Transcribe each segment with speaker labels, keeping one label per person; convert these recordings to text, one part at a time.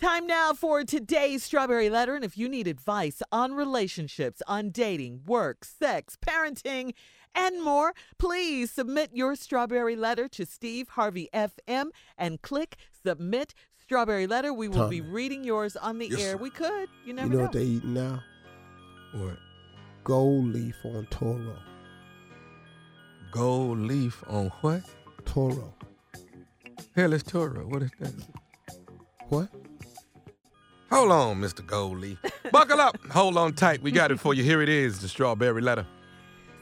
Speaker 1: Time now for today's Strawberry Letter. And if you need advice on relationships, on dating, work, sex, parenting, and more, please submit your Strawberry Letter to Steve Harvey FM and click Submit Strawberry Letter. We will be reading yours on the
Speaker 2: Yes,
Speaker 1: air.
Speaker 2: sir.
Speaker 1: We could. You never
Speaker 2: You know
Speaker 1: know.
Speaker 2: what they eating now?
Speaker 3: What?
Speaker 2: Gold leaf on Toro.
Speaker 3: Gold leaf on what?
Speaker 2: Toro.
Speaker 3: Hell is Toro. What is that?
Speaker 2: What?
Speaker 3: Hold on, Mr. Goldie. Buckle up. Hold on tight. We got it for you. Here it is, the strawberry letter.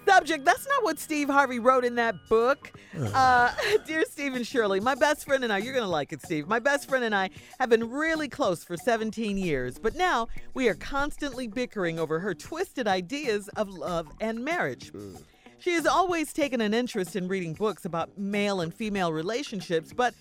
Speaker 1: Subject, that's not what Steve Harvey wrote in that book. Uh, dear Steve and Shirley, my best friend and I, you're going to like it, Steve. My best friend and I have been really close for 17 years, but now we are constantly bickering over her twisted ideas of love and marriage. She has always taken an interest in reading books about male and female relationships, but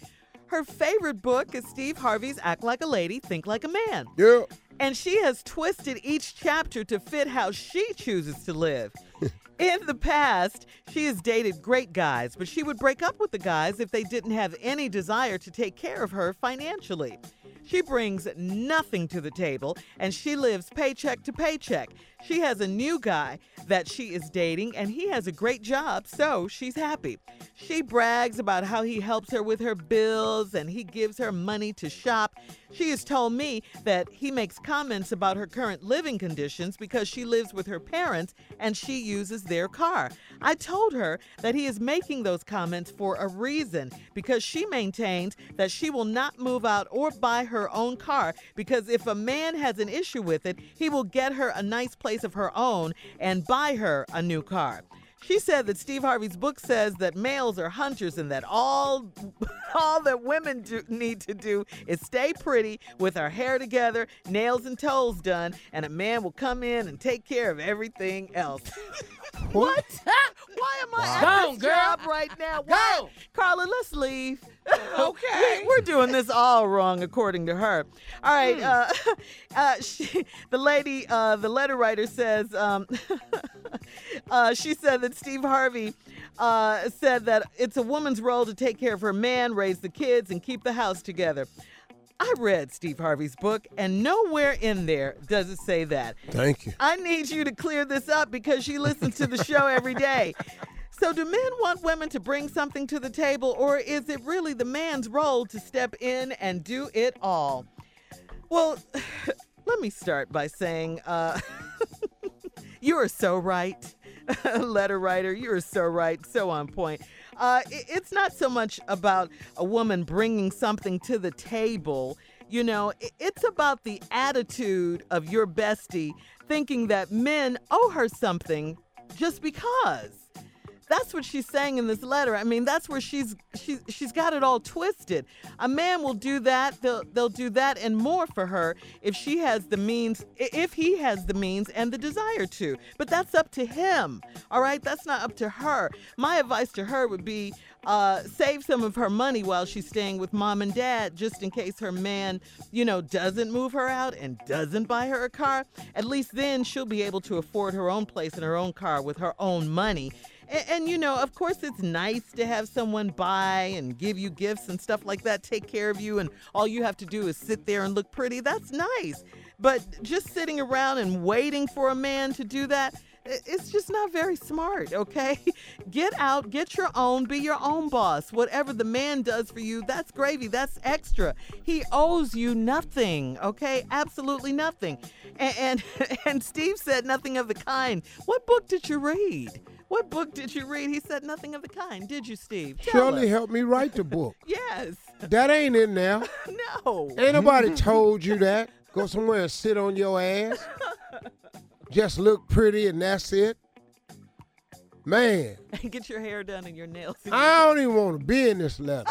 Speaker 1: her favorite book is Steve Harvey's Act Like a Lady, Think Like a Man.
Speaker 2: Yeah.
Speaker 1: And she has twisted each chapter to fit how she chooses to live. In the past, she has dated great guys, but she would break up with the guys if they didn't have any desire to take care of her financially. She brings nothing to the table and she lives paycheck to paycheck. She has a new guy that she is dating and he has a great job, so she's happy. She brags about how he helps her with her bills and he gives her money to shop. She has told me that he makes comments about her current living conditions because she lives with her parents and she uses their car. I told her that he is making those comments for a reason because she maintains that she will not move out or buy her own car because if a man has an issue with it, he will get her a nice place of her own and buy her a new car. She said that Steve Harvey's book says that males are hunters and that all all that women do, need to do is stay pretty with our hair together, nails and toes done, and a man will come in and take care of everything else. what? Why am I
Speaker 3: Wow.
Speaker 1: at this
Speaker 4: girl.
Speaker 1: job right now? Why?
Speaker 4: Go.
Speaker 1: Carla, let's leave.
Speaker 4: Okay.
Speaker 1: We, are doing this all wrong, according to her. All right. Uh, uh, she, the lady, uh, the letter writer says, um, uh, she said that Steve Harvey uh, said that it's a woman's role to take care of her man, raise the kids, and keep the house together. I read Steve Harvey's book, and nowhere in there does it say that.
Speaker 2: Thank you.
Speaker 1: I need you to clear this up because she listens to the show every day. So, do men want women to bring something to the table, or is it really the man's role to step in and do it all? Well, let me start by saying uh, you are so right, letter writer. You are so right, so on point. Uh, it's not so much about a woman bringing something to the table. You know, it's about the attitude of your bestie thinking that men owe her something just because. That's what she's saying in this letter. I mean, that's where she's she's she's got it all twisted. A man will do that. They'll they'll do that and more for her if she has the means, if he has the means and the desire to. But that's up to him. All right, that's not up to her. My advice to her would be uh, save some of her money while she's staying with mom and dad, just in case her man, you know, doesn't move her out and doesn't buy her a car. At least then she'll be able to afford her own place and her own car with her own money. And, and, you know, of course, it's nice to have someone buy and give you gifts and stuff like that, take care of you, and all you have to do is sit there and look pretty. That's nice. But just sitting around and waiting for a man to do that, it's just not very smart, okay? Get out, get your own, be your own boss. Whatever the man does for you, that's gravy, that's extra. He owes you nothing, okay? Absolutely nothing. And, and, and Steve said nothing of the kind. What book did you read? What book did you read? He said nothing of the kind. Did you, Steve? Tell
Speaker 2: Shirley
Speaker 1: us.
Speaker 2: helped me write the book.
Speaker 1: Yes.
Speaker 2: That ain't in there.
Speaker 1: No.
Speaker 2: Ain't nobody told you that. Go somewhere and sit on your ass. Just look pretty and that's it. Man,
Speaker 1: Get your hair done and your nails.
Speaker 2: I don't even want to be in this letter.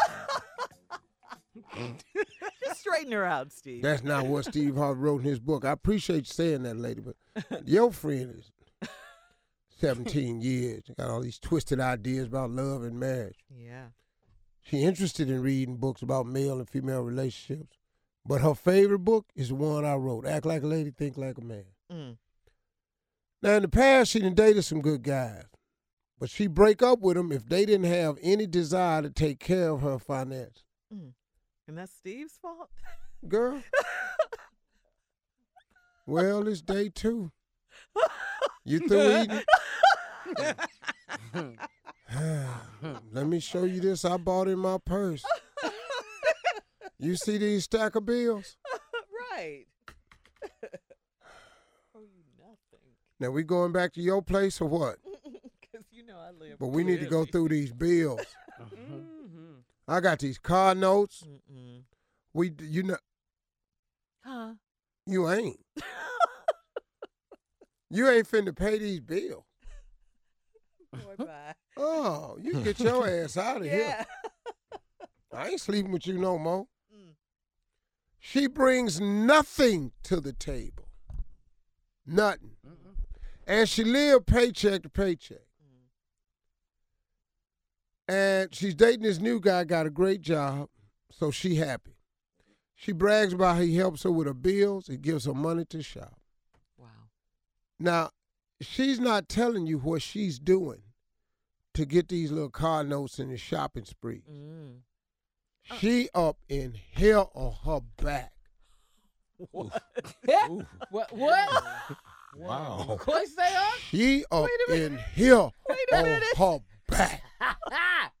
Speaker 1: Just straighten her out, Steve.
Speaker 2: That's not what Steve Harvey wrote in his book. I appreciate you saying that, lady, but your friend is 17 years. Got all these twisted ideas about love and marriage.
Speaker 1: yeah.
Speaker 2: She interested in reading books about male and female relationships, but her favorite book is the one I wrote, Act Like a Lady, Think Like a Man.
Speaker 1: Mm.
Speaker 2: Now, in the past, she done dated some good guys, but she break up with them if they didn't have any desire to take care of her finances.
Speaker 1: And that's Steve's fault?
Speaker 2: Girl, Well, it's day two. You through eating? Let me show you this I bought in my purse. You see these stack of bills?
Speaker 1: right. oh, you nothing.
Speaker 2: Now we going back to your place or what?
Speaker 1: Because you know I live.
Speaker 2: But we need to go through these bills.
Speaker 1: Mhm.
Speaker 2: I got these car notes.
Speaker 1: Mm-mm.
Speaker 2: We, you know,
Speaker 1: Huh?
Speaker 2: you ain't. You ain't finna pay these bills.
Speaker 1: Boy, bye.
Speaker 2: Oh, you get your ass out of here. I ain't sleeping with you no more.
Speaker 1: Mm.
Speaker 2: She brings nothing to the table. Nothing. And she live paycheck to paycheck. And she's dating this new guy, got a great job, so she happy. She brags about how he helps her with her bills, he gives her money to shop.
Speaker 1: Wow.
Speaker 2: Now, she's not telling you what she's doing to get these little car notes in the shopping spree.
Speaker 1: Mm.
Speaker 2: She up in hell on her back.
Speaker 1: What?
Speaker 3: Ooh,
Speaker 4: What? What?
Speaker 3: wow.
Speaker 4: What say on?
Speaker 2: She up
Speaker 1: Wait a
Speaker 2: in hell
Speaker 1: Wait
Speaker 2: on her back,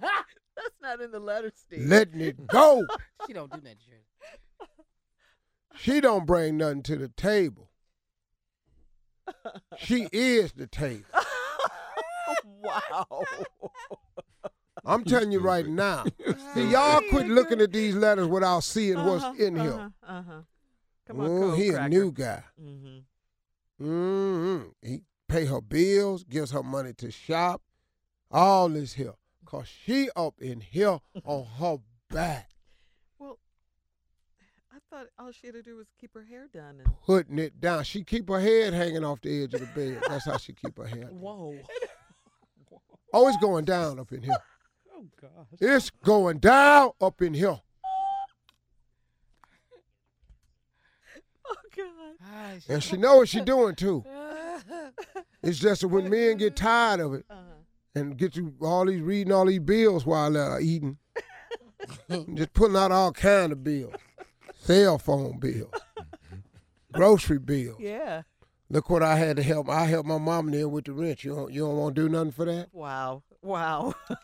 Speaker 1: That's not in the letter, Steve.
Speaker 2: letting it go.
Speaker 4: she don't do that shit.
Speaker 2: She don't bring nothing to the table. She is the table.
Speaker 1: wow.
Speaker 2: I'm telling you right now. See, y'all quit looking at these letters without seeing what's
Speaker 1: Uh-huh,
Speaker 2: in here.
Speaker 1: Uh-huh, uh-huh. Come on,
Speaker 2: Oh,
Speaker 1: cold
Speaker 2: he a new guy.
Speaker 1: Mm-hmm.
Speaker 2: Mm-hmm. He pay her bills, gives her money to shop, all this here. Cause she up in here on her back,
Speaker 1: thought all she had to do was keep her hair done. And...
Speaker 2: putting it down. She keep her head hanging off the edge of the bed. That's how she keep her hair.
Speaker 1: Whoa.
Speaker 2: Oh, it's going down up in here.
Speaker 1: Oh, gosh.
Speaker 2: It's going down up in here.
Speaker 1: Oh, God.
Speaker 2: And she know what she doing too. It's just that when men get tired of it
Speaker 1: Uh-huh.
Speaker 2: and get you all these reading all these bills while they're eating, just putting out all kind of bills, cell phone bill, grocery bill.
Speaker 1: Yeah.
Speaker 2: Look what I had to help. I helped my mom there with the rent. You don't, you don't want to do nothing for that?
Speaker 1: Wow. Wow. All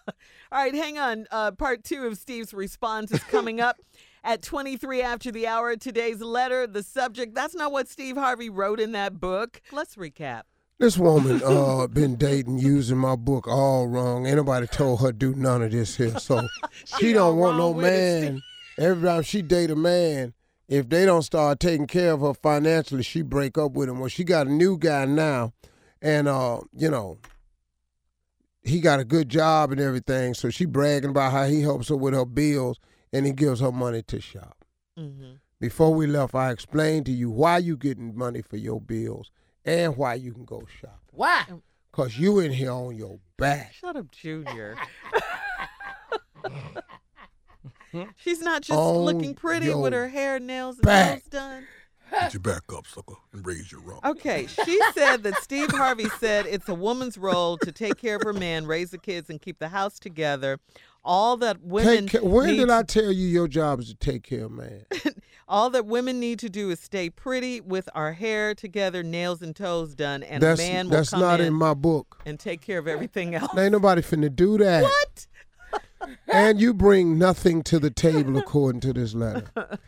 Speaker 1: right, hang on. Uh, part two of Steve's response is coming up at 23 after the hour. Today's letter, the subject, that's not what Steve Harvey wrote in that book. Let's recap.
Speaker 2: This woman uh been dating using my book all wrong. Anybody told her do none of this here. So she,
Speaker 1: all
Speaker 2: don't want no
Speaker 1: wrong it,
Speaker 2: man. Every time she date a man, if they don't start taking care of her financially, she break up with him. Well, she got a new guy now, and uh, you know, he got a good job and everything. So she bragging about how he helps her with her bills and he gives her money to shop.
Speaker 1: Mm-hmm.
Speaker 2: Before we left, I explained to you why you getting money for your bills and why you can go shop.
Speaker 4: Why?
Speaker 2: Cause you in here on your back.
Speaker 1: Shut up, Junior. Hmm? She's not just
Speaker 2: On
Speaker 1: looking pretty with her hair, nails, and
Speaker 2: back.
Speaker 1: nails done.
Speaker 3: Get your back up, sucker, and raise your rump.
Speaker 1: Okay, she said that Steve Harvey said it's a woman's role to take care of her man, raise the kids, and keep the house together. All that women
Speaker 2: Take care, when
Speaker 1: need
Speaker 2: did I tell you your job is to take care of man?
Speaker 1: All that women need to do is stay pretty with our hair together, nails and toes done, and
Speaker 2: that's
Speaker 1: a man will
Speaker 2: that's
Speaker 1: come
Speaker 2: not
Speaker 1: in,
Speaker 2: in my book.
Speaker 1: and take care of everything else.
Speaker 2: Ain't nobody finna do that.
Speaker 1: What?
Speaker 2: And you bring nothing to the table according to this letter.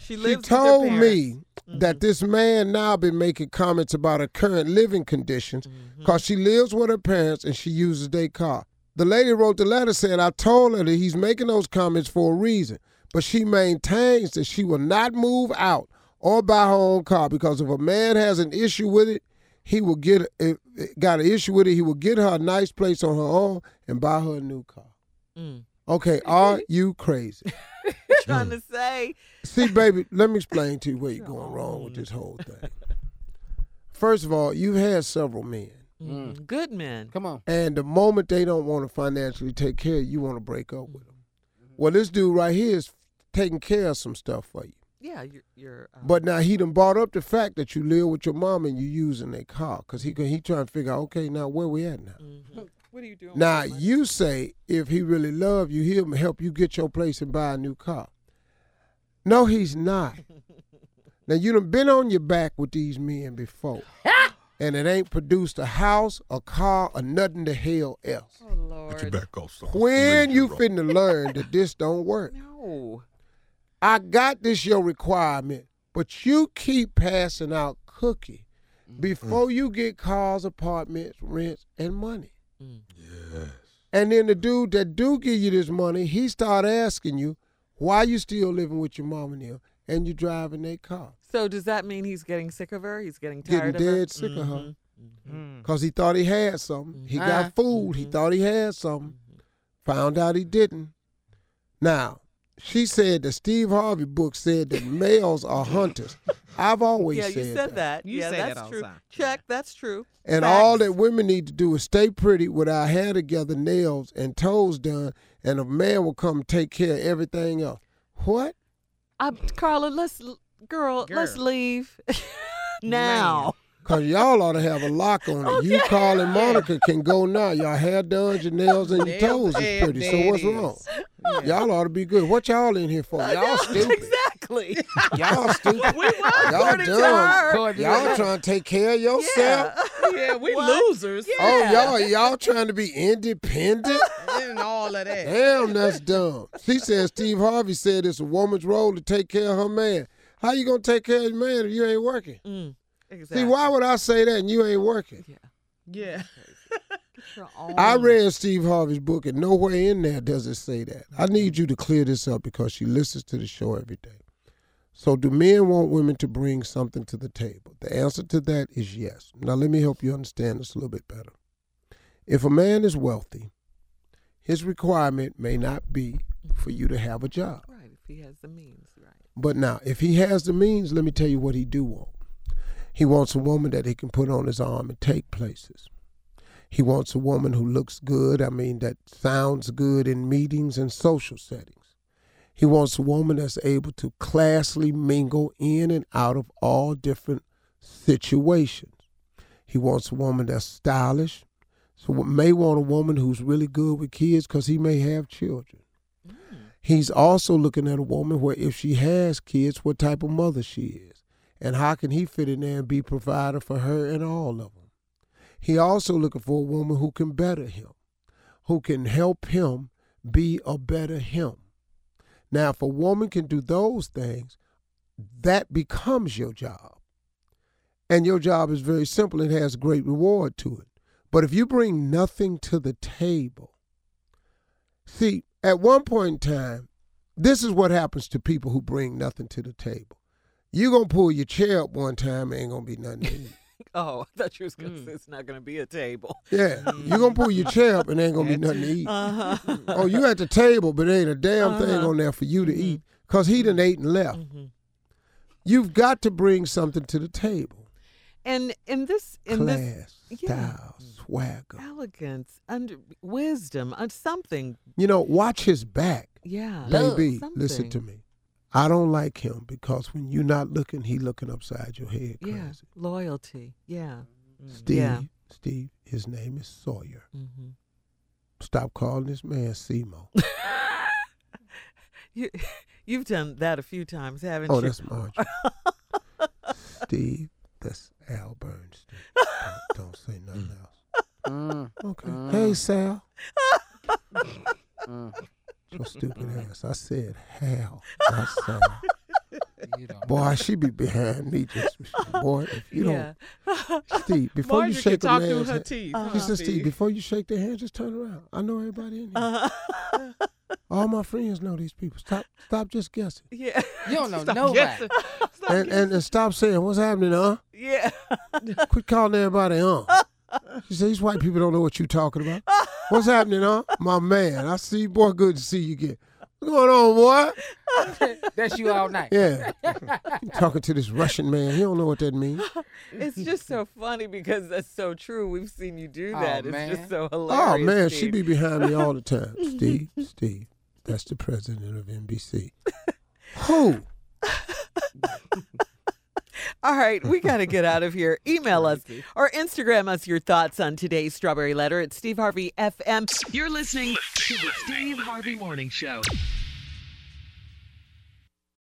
Speaker 1: She
Speaker 2: She
Speaker 1: lives with her
Speaker 2: told me that this man now been making comments about her current living conditions
Speaker 1: Mm-hmm.
Speaker 2: because she lives with her parents and she uses their car. The lady wrote the letter saying, I told her that he's making those comments for a reason, but she maintains that she will not move out or buy her own car because if a man has an issue with it, he will get if got an issue with it, he will get her a nice place on her own and buy her a new car.
Speaker 1: Mm.
Speaker 2: Okay, are you crazy?
Speaker 1: Trying to say,
Speaker 2: See, baby, let me explain to you where you're going wrong with this whole thing. First of all, you've had several men,
Speaker 1: mm, good men.
Speaker 4: Come on.
Speaker 2: and the moment they don't want to financially take care of you, you want to break up with them. Well, this dude right here is taking care of some stuff for you.
Speaker 1: Yeah, you're. you're um,
Speaker 2: But now he done brought up the fact that you live with your mom and you using their car, cause he he trying to figure out, okay, now where we at now?
Speaker 1: mhm. What are you doing?
Speaker 2: Now
Speaker 1: with
Speaker 2: you say if he really love you, he'll help you get your place and buy a new car. No, he's not. Now you done been on your back with these men before, and it ain't produced a house, a car, or nothing to hell else.
Speaker 1: Oh Lord.
Speaker 3: Put your back off, son.
Speaker 2: When you
Speaker 3: the room.
Speaker 2: finna learn that this don't work?
Speaker 1: No.
Speaker 2: I got this your requirement, but you keep passing out cookie mm. before you get cars, apartments, rents, and money. Mm.
Speaker 3: Yes.
Speaker 2: And then the dude that do give you this money, he start asking you why you still living with your mom and them, and you driving their car.
Speaker 1: So does that mean he's getting sick of her? He's getting
Speaker 2: Getting
Speaker 1: tired of her?
Speaker 2: dead sick of her.
Speaker 1: Mhm.
Speaker 2: Cause he thought he had something. He
Speaker 4: Uh-huh.
Speaker 2: got ah. fooled. He thought he had something. Found out he didn't. Now, she said the Steve Harvey book said that males are hunters. I've always said that.
Speaker 1: Yeah,
Speaker 2: said,
Speaker 1: you said that.
Speaker 5: You
Speaker 1: yeah,
Speaker 5: say that
Speaker 1: that's
Speaker 5: all
Speaker 1: true.
Speaker 5: time.
Speaker 1: Check, that's true.
Speaker 2: And all that women need to do is stay pretty with our hair together, nails and toes done, and a man will come take care of everything else. What?
Speaker 1: I, Carla, let's girl, let's leave now.
Speaker 2: Cause y'all ought to have a lock on it. You, Carl, and Monica can go now. Y'all hair done, your nails and your toes is pretty. So what's wrong?
Speaker 5: is.
Speaker 2: Y'all ought to be good. What y'all in here for? Y'all stupid.
Speaker 1: exactly.
Speaker 2: Y'all stupid.
Speaker 1: we were
Speaker 2: Y'all dumb.
Speaker 1: her.
Speaker 4: According to
Speaker 2: Y'all
Speaker 4: her.
Speaker 2: trying to take care of yourself.
Speaker 1: Yeah.
Speaker 5: Yeah, we
Speaker 1: What?
Speaker 5: losers.
Speaker 2: Oh, y'all y'all trying to be independent?
Speaker 5: And all of that.
Speaker 2: Damn, that's dumb. She said Steve Harvey said it's a woman's role to take care of her man. How you gonna take care of your man if you ain't working?
Speaker 1: Mm, exactly.
Speaker 2: See, why would I say that and you ain't working?
Speaker 5: Yeah.
Speaker 1: Your own-
Speaker 2: I read Steve Harvey's book, and nowhere in there does it say that. I need you to clear this up because she listens to the show every day. So, do men want women to bring something to the table? The answer to that is yes. Now, let me help you understand this a little bit better. If a man is wealthy, his requirement may not be for you to have a job.
Speaker 1: Right, if he has the means, right.
Speaker 2: But now, if he has the means, let me tell you what he do want. He wants a woman that he can put on his arm and take places. He wants a woman who looks good, I mean, that sounds good in meetings and social settings. He wants a woman that's able to classily mingle in and out of all different situations. He wants a woman that's stylish. So what may want a woman who's really good with kids because he may have children. Mm. He's also looking at a woman where if she has kids, what type of mother she is. And how can he fit in there and be provider for her and all of them. He also looking for a woman who can better him, who can help him be a better him. Now, if a woman can do those things, that becomes your job. And your job is very simple. and has great reward to it. But if you bring nothing to the table, see, at one point in time, this is what happens to people who bring nothing to the table. You going to pull your chair up one time, ain't going to be nothing to eat.
Speaker 1: Oh, I thought you was gonna say it's not gonna be a table.
Speaker 2: Yeah, you going to pull your chair up and ain't going to be nothing to eat.
Speaker 1: Uh-huh.
Speaker 2: Oh, you at the table, but ain't a damn thing
Speaker 1: Uh-huh.
Speaker 2: on there for you to eat because he done ate and left. You've got to bring something to the table.
Speaker 1: And in this, in this
Speaker 2: Class,
Speaker 1: yeah.
Speaker 2: style, swagger.
Speaker 1: elegance, under wisdom, uh, something,
Speaker 2: You know, watch his back.
Speaker 1: yeah,
Speaker 2: Baby,
Speaker 1: something.
Speaker 2: listen to me. I don't like him because when you're not looking, he looking upside your head crazy.
Speaker 1: Yeah, loyalty. Yeah.
Speaker 2: Steve,
Speaker 1: Yeah.
Speaker 2: Steve, his name is Sawyer.
Speaker 1: hmm
Speaker 2: Stop calling this man Seymour.
Speaker 1: You, you've done that a few times, haven't
Speaker 2: oh,
Speaker 1: you?
Speaker 2: Oh, that's Marjorie. Steve, that's Al Bernstein. Don't, don't say nothing else.
Speaker 4: Mm,
Speaker 2: Okay.
Speaker 4: Mm.
Speaker 2: Hey, Sal.
Speaker 4: mm.
Speaker 2: Your stupid ass. I said hell. not Sal. Boy, she be behind me just boy. If you
Speaker 1: yeah.
Speaker 2: don't, Steve, before
Speaker 5: Marjorie
Speaker 2: you shake a
Speaker 5: talk through
Speaker 2: man's hand,
Speaker 5: teeth.
Speaker 1: Uh-huh.
Speaker 2: she
Speaker 5: huh,
Speaker 2: said, Steve, before you shake their hand, just turn around. I know everybody in here.
Speaker 1: Uh-huh.
Speaker 2: All my friends know these people. Stop, stop just guessing,
Speaker 1: yeah.
Speaker 4: You don't know
Speaker 5: Stop
Speaker 4: nobody.
Speaker 5: guessing. Stop
Speaker 2: and, and and stop saying what's happening, huh?
Speaker 1: Yeah.
Speaker 2: Quit calling everybody, huh? She said, these white people don't know what you're talking about. What's happening, huh? My man, I see, you, boy. Good to see you again. What's going on, boy?
Speaker 4: That's you all night.
Speaker 2: Yeah, you talking to this Russian man. He don't know what that means.
Speaker 1: It's just so funny because that's so true. We've seen you do
Speaker 4: Oh,
Speaker 1: that. it's
Speaker 4: man.
Speaker 1: just so oh, hilarious.
Speaker 2: Oh man, she
Speaker 1: Steve.
Speaker 2: be behind me all the time. Steve, Steve, that's the president of NBC. Who?
Speaker 1: All right, we got to get out of here. Email us or Instagram us your thoughts on today's Strawberry Letter at Steve Harvey FM.
Speaker 6: You're listening to the Steve Harvey Morning Show.